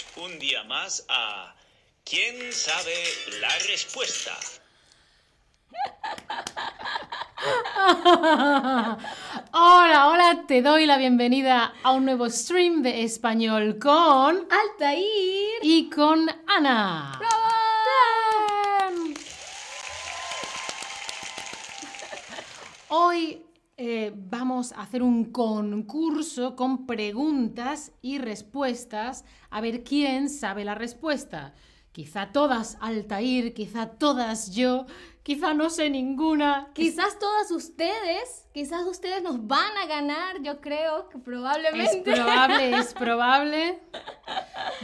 Bienvenidos un día más a ¿Quién sabe la respuesta? Hola, hola, te doy la bienvenida a un nuevo stream de español con Altair. y con Ana. Bien. Hoy eh, vamos a hacer un concurso con preguntas y respuestas a ver quién sabe la respuesta. Quizá todas Altair, quizá todas yo, quizá no sé ninguna. Quizás todas ustedes, quizás ustedes nos van a ganar, yo creo que Es probablemente. probable, es probable.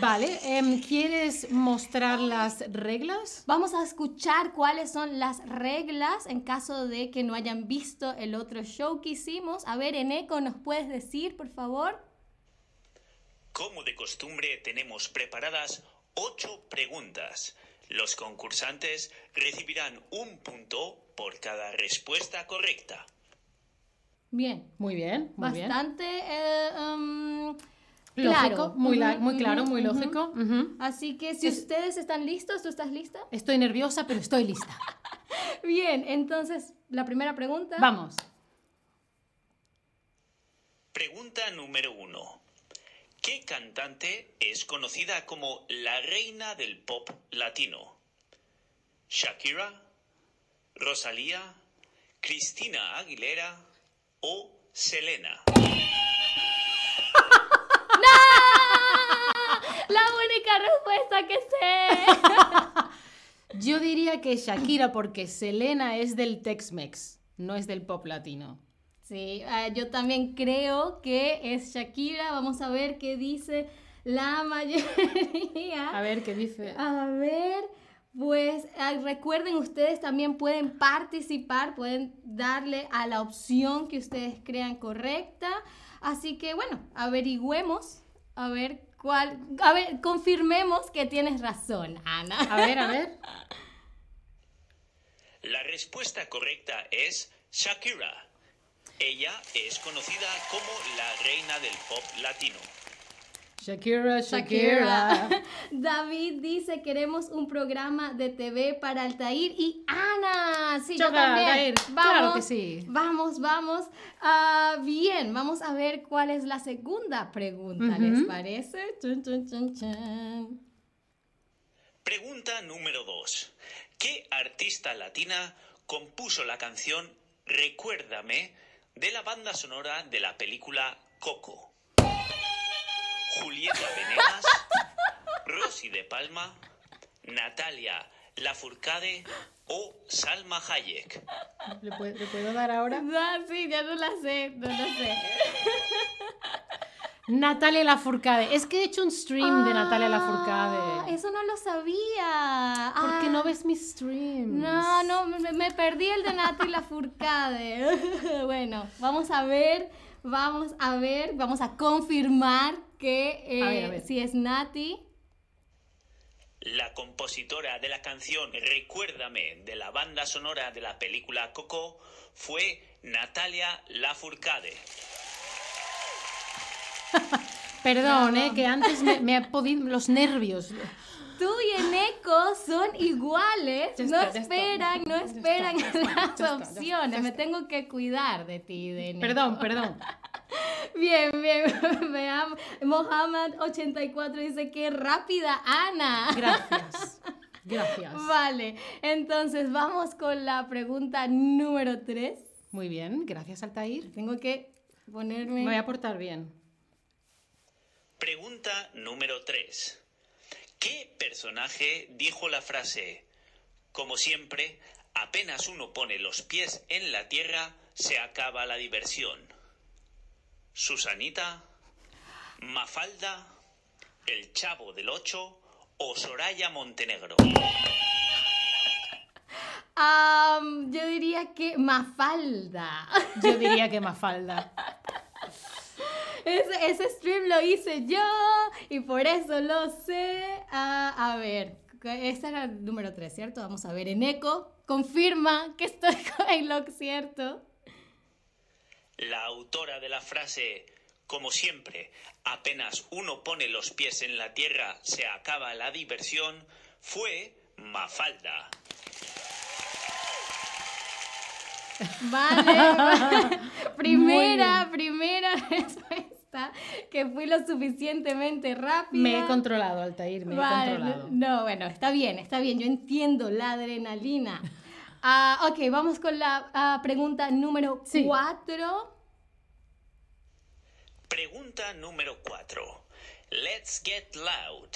Vale, em, ¿quieres mostrar las reglas? Vamos a escuchar cuáles son las reglas en caso de que no hayan visto el otro show que hicimos. A ver, Eneco, ¿nos puedes decir, por favor? Como de costumbre tenemos preparadas ocho preguntas. Los concursantes recibirán un punto por cada respuesta correcta. Bien. Muy bien, muy bien. Bastante eh, um, Lógico, claro. muy, la- Ujú, muy claro, muy lógico. Así que si Es- ustedes están listos, ¿tú estás lista? Estoy nerviosa, pero estoy lista. Bien, entonces la primera pregunta. Vamos. Pregunta número uno. ¿Qué cantante es conocida como la reina del pop latino? ¿Shakira? ¿Rosalía? ¿Cristina Aguilera? ¿O Selena? La única respuesta que sé. Yo diría que Shakira, porque Selena es del Tex-Mex, no es del pop latino. Sí, ah, yo también creo que es Shakira. Vamos a ver qué dice la mayoría. A ver qué dice. A ver, pues ah, recuerden, ustedes también pueden participar, pueden darle a la opción que ustedes crean correcta. Así que bueno, averigüemos, a ver cuál, a ver, confirmemos que tienes razón, Ana. A ver, a ver. La respuesta correcta es Shakira. Ella es conocida como la reina del pop latino. Shakira, Shakira. David dice, queremos un programa de TV para Altair y Ana. Sí, yo también. Vamos, Claro que sí. Vamos, vamos. Ah, bien, vamos a ver cuál es la segunda pregunta, ¿les parece? Chun, chun, chun, chun. Pregunta número 2. ¿Qué artista latina compuso la canción Recuérdame de la banda sonora de la película Coco? Julieta Venegas, Rosy de Palma, Natalia Lafourcade o Salma Hayek. ¿Le puedo, le puedo dar ahora? Ah, sí, ya no la sé, no la sé. Natalia Lafourcade. Es que he hecho un stream de Natalia Ah, Lafourcade. Eso no lo sabía. ¿Por qué Ah. no ves mis streams? No, no, me, me perdí el de Nati la Furcade. bueno, vamos a ver, vamos a ver, vamos a confirmar que eh, A ver, a ver. si es Nati. La compositora de la canción Recuérdame de la banda sonora de la película Coco fue Natalia Lafourcade. Perdón, eh, que antes me, me ha podido los nervios. Tú y Eneco son iguales. No está, ya está. esperan, no esperan está, las está, opciones. Me está. tengo que cuidar de ti, de Eneco. Perdón, perdón. Bien, bien. Veamos. Mohammed84 dice que rápida, Ana. Gracias. Gracias. Vale, entonces vamos con la pregunta número 3. Muy bien, gracias Altair. Tengo que ponerme... Me voy a portar bien. Pregunta número 3. ¿Qué personaje dijo la frase, como siempre, apenas uno pone los pies en la tierra, se acaba la diversión? ¿Susanita? ¿Mafalda? ¿El Chavo del Ocho? ¿O Soraya Montenegro? Yo diría que Mafalda. Yo diría que Mafalda. Ese, ese stream lo hice yo y por eso lo sé. Ah, a ver, esta era el número 3, ¿cierto? Vamos a ver, en eco, confirma que estoy en lo cierto. La autora de la frase como siempre, apenas uno pone los pies en la tierra se acaba la diversión, fue Mafalda. Vale. primera, primera respuesta que fui lo suficientemente rápida. Me he controlado, Altair, me Vale, he controlado. No, bueno, está bien, está bien. Yo entiendo la adrenalina. Ah, ok, vamos con la ah, pregunta número Sí. 4. Pregunta número 4. Let's Get Loud,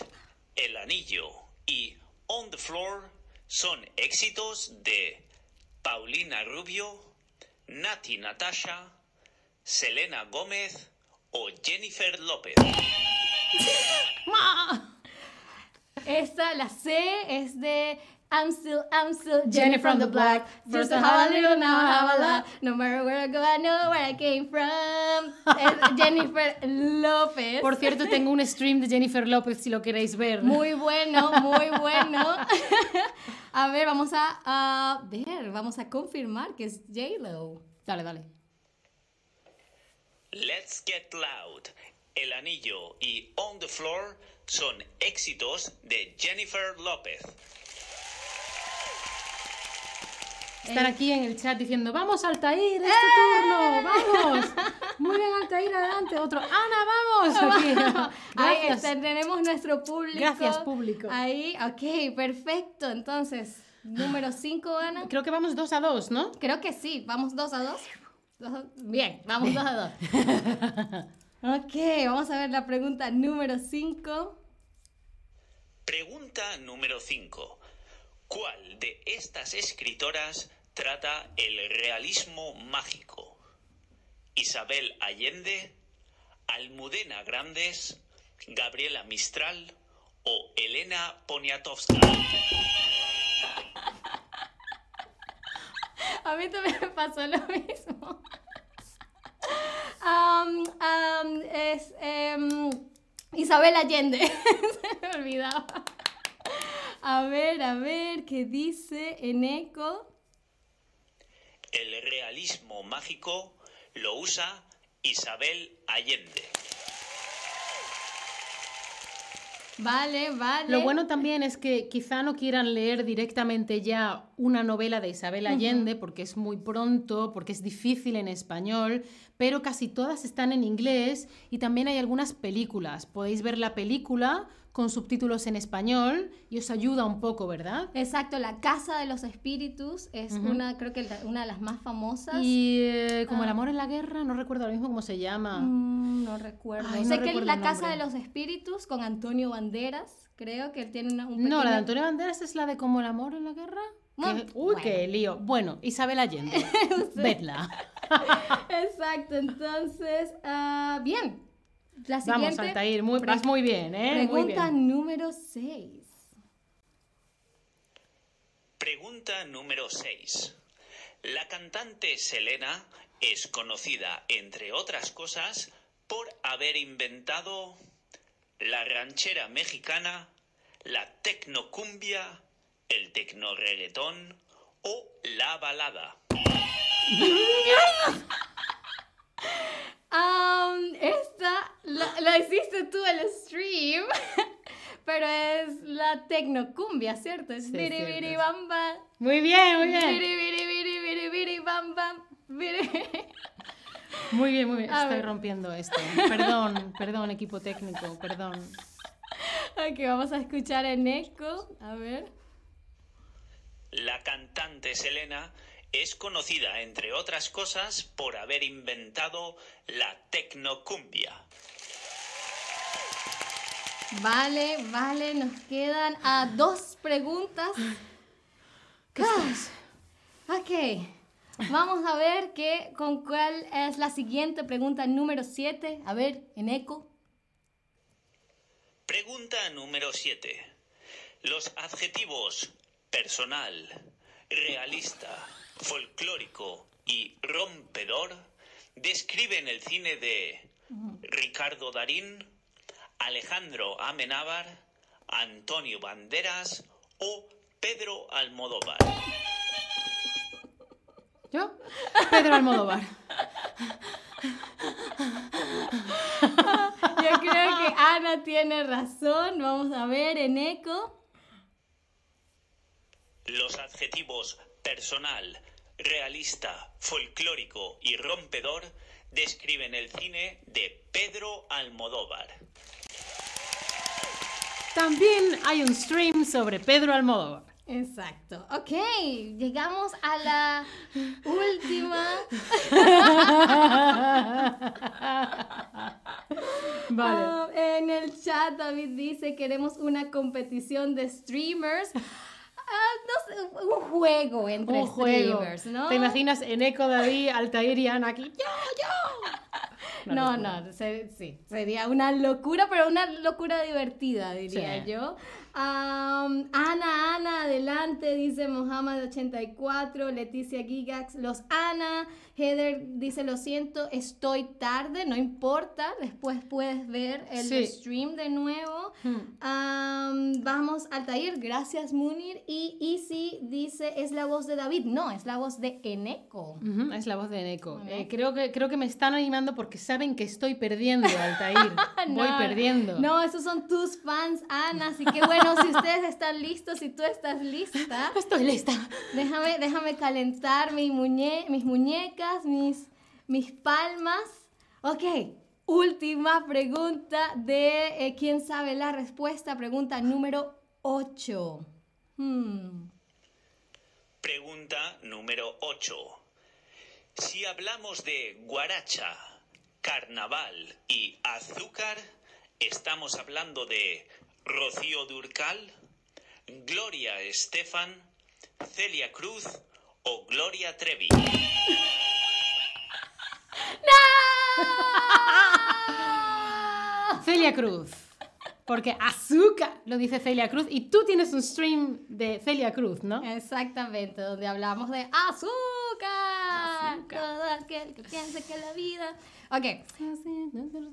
El Anillo y On the Floor son éxitos de Paulina Rubio, Nati Natasha, Selena Gómez o Jennifer López. Esta, la C, es de I'm still, I'm still Jenny from the block. First I have a little, now I have a lot. No matter where I go, I know where I came from. Es Jennifer López. Por cierto, tengo un stream de Jennifer López si lo queréis ver. Muy bueno, muy bueno. A ver, vamos a, a ver, vamos a confirmar que es J-Lo. Dale, dale. Let's Get Loud, El Anillo y On the Floor son éxitos de Jennifer López. Están Eh. aquí en el chat diciendo, vamos Altair, es tu turno, vamos. Muy bien Altair, adelante. Otro, Ana, vamos. Aquí. Ahí Gracias. está, tenemos nuestro público. Gracias, público. Ahí, ok, perfecto. Entonces, número 5, Ana. Creo que vamos dos a dos, ¿no? Creo que sí, vamos 2 a 2. Bien, vamos 2 a 2. Ok, vamos a ver la pregunta número 5. Pregunta número 5. ¿Cuál de estas escritoras trata el realismo mágico? Isabel Allende, Almudena Grandes, Gabriela Mistral o Elena Poniatowska. A mí también me pasó lo mismo. Am, am, es em, Isabel Allende. Se me olvidaba. A ver, a ver, ¿qué dice en eco? El realismo mágico lo usa Isabel Allende. Vale, vale. Lo bueno también es que quizá no quieran leer directamente ya una novela de Isabel Allende porque es muy pronto, porque es difícil en español, pero casi todas están en inglés y también hay algunas películas. Podéis ver la película con subtítulos en español y os ayuda un poco, ¿verdad? Exacto, La Casa de los Espíritus es una, creo que la- una de las más famosas. Y eh, como el amor en la guerra, no recuerdo ahora mismo cómo se llama. Mm, no recuerdo. Ay, no sé que recuerdo La el Casa de los Espíritus con Antonio Banderas, creo que él tiene una, un No, la de pequeño- Antonio Banderas es la de como el amor en la guerra. Que- Uy, bueno. qué lío. Bueno, Isabel Allende. Vedla. Exacto, entonces, ah, bien. La siguiente. Vamos, Altair, muy, vas muy bien, ¿eh? Muy Pregunta bien. número 6. Pregunta número 6. La cantante Selena es conocida, entre otras cosas, por haber inventado la ranchera mexicana, la tecnocumbia, el tecnoreggaetón o la balada. Am, esta la, la hiciste tú en el stream, pero es la tecnocumbia, ¿cierto? Es Sí, biri cierto. biri bam bam. Muy bien, muy bien. Biri biri biri biri biri bam bam. biri. Muy bien, muy bien. A Estoy ver. rompiendo esto. Perdón, perdón, equipo técnico, perdón. Ok, vamos a escuchar en eco. A ver. La cantante Selena es conocida, entre otras cosas, por haber inventado la tecnocumbia. Vale, vale, nos quedan a dos preguntas. Ah, ok, vamos a ver qué, con cuál es la siguiente pregunta número 7. A ver, en eco. Pregunta número 7. Los adjetivos personal, realista, folclórico y rompedor describen el cine de Ricardo Darín, Alejandro Amenábar, Antonio Banderas o Pedro Almodóvar. ¿Yo? Pedro Almodóvar. yo creo que Ana tiene razón. Vamos a ver en eco. Los adjetivos personal, realista, folclórico y rompedor describen el cine de Pedro Almodóvar. También hay un stream sobre Pedro Almodóvar. Exacto. Ok, llegamos a la última. Vale. Ah, en el chat David dice, queremos una competición de streamers. Ah, un juego entre un juego. streamers, ¿no? ¿Te imaginas en Eco, David, Altair y Ana aquí? ¡Yo, yo! No, no, se- sí, sería una locura, pero una locura divertida, diría Sí. yo. Ana, Ana, adelante, dice Mohamed84, Leticia Gigax, los Ana, Heather dice, lo siento, estoy tarde, no importa, después puedes ver el Sí. stream de nuevo. Hmm. Am, vamos, Altair, gracias Munir, y Easy dice, es la voz de David, no, es la voz de Eneco. Es la voz de. Vale. Eh, creo, que, creo que me están animando porque saben que estoy perdiendo, Altair. Voy perdiendo. No, esos son tus fans, Ana. Así que bueno, si ustedes están listos, si tú estás lista, Estoy lista. déjame, déjame calentar mi muñe- mis muñecas, mis, mis palmas. Ok, última pregunta de eh, ¿Quién sabe la respuesta? Pregunta número 8. Hmm. Pregunta número 8. Si hablamos de guaracha, carnaval y azúcar, ¿estamos hablando de Rocío Durcal, Gloria Estefan, Celia Cruz o Gloria Trevi? Celia Cruz. Porque azúcar, lo dice Celia Cruz. Y tú tienes un stream de Celia Cruz, ¿no? Exactamente, donde hablamos de azúcar. Todo aquel que piense que la vida. Ok.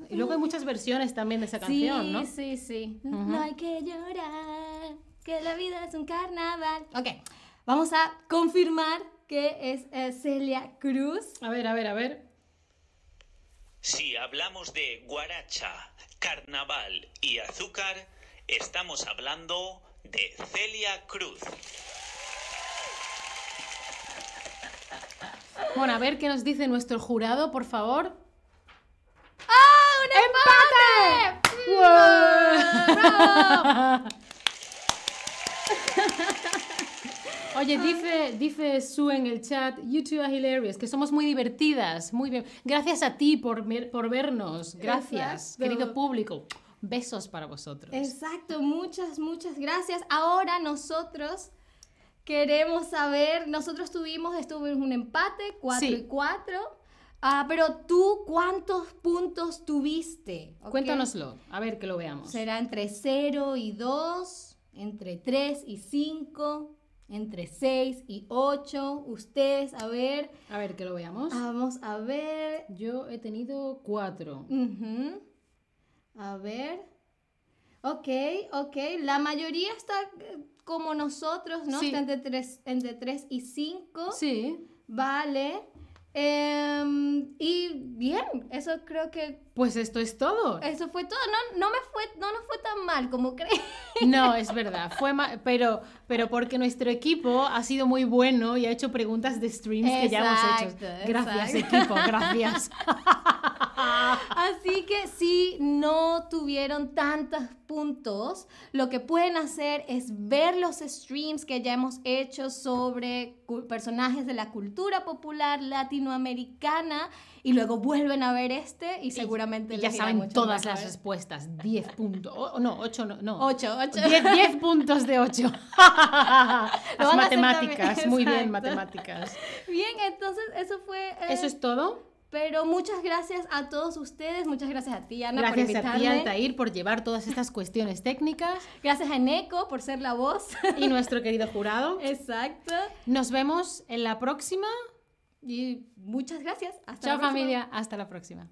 Y luego hay muchas versiones también de esa canción, sí, ¿no? Sí, sí, No hay que llorar, que la vida es un carnaval. Ok, vamos a confirmar que es eh, Celia Cruz. A ver, a ver, a ver. Si hablamos de guaracha, carnaval y azúcar, estamos hablando de Celia Cruz. Bueno, a ver qué nos dice nuestro jurado, por favor. ¡Ah, un empate! Oye, dice, dice Sue en el chat, you two are hilarious, que somos muy divertidas, muy bien. Gracias a ti por, ver- por vernos, gracias, Exacto. querido público. Besos para vosotros. Exacto, muchas, muchas gracias. Ahora nosotros queremos saber, nosotros tuvimos, estuvimos un empate, 4 Sí. y 4. Ah, pero tú, ¿cuántos puntos tuviste? ¿Ok? Cuéntanoslo, a ver que lo veamos. Será entre 0 y 2, entre 3 y 5, entre 6 y 8. Ustedes, a ver, A ver que lo veamos. vamos a ver. Yo he tenido cuatro. Ujú. A ver. Ok, ok. La mayoría está eh, como nosotros, ¿no? Sí. Está entre 3, entre 3 y 5. Sí. Vale. Em, y bien, eso creo que Pues esto es todo. eso fue todo. No, no me fue, no nos fue tan mal como creí. No, es verdad, fue ma- pero, pero porque nuestro equipo ha sido muy bueno y ha hecho preguntas de streams que ya hemos hecho. Gracias, exacto. equipo, gracias. Así que si no tuvieron tantos puntos, lo que pueden hacer es ver los streams que ya hemos hecho sobre personajes de la cultura popular latinoamericana y luego vuelven a ver este y seguramente Y ya les irá saben todas las respuestas. 10 puntos. O- no, 8 no. no. Ocho, ocho. 10, 10 puntos de 8. Lo Las matemáticas, muy bien, matemáticas. Bien, entonces eso fue... eh, ¿Eso es todo? Pero muchas gracias a todos ustedes, muchas gracias a ti, Ana, Gracias por a ti, invitarme. Altair, por llevar todas estas cuestiones técnicas Gracias a Neko por ser la voz. y nuestro querido jurado. Exacto. Nos vemos en la próxima. Y muchas gracias. Hasta Chao la familia, hasta la próxima.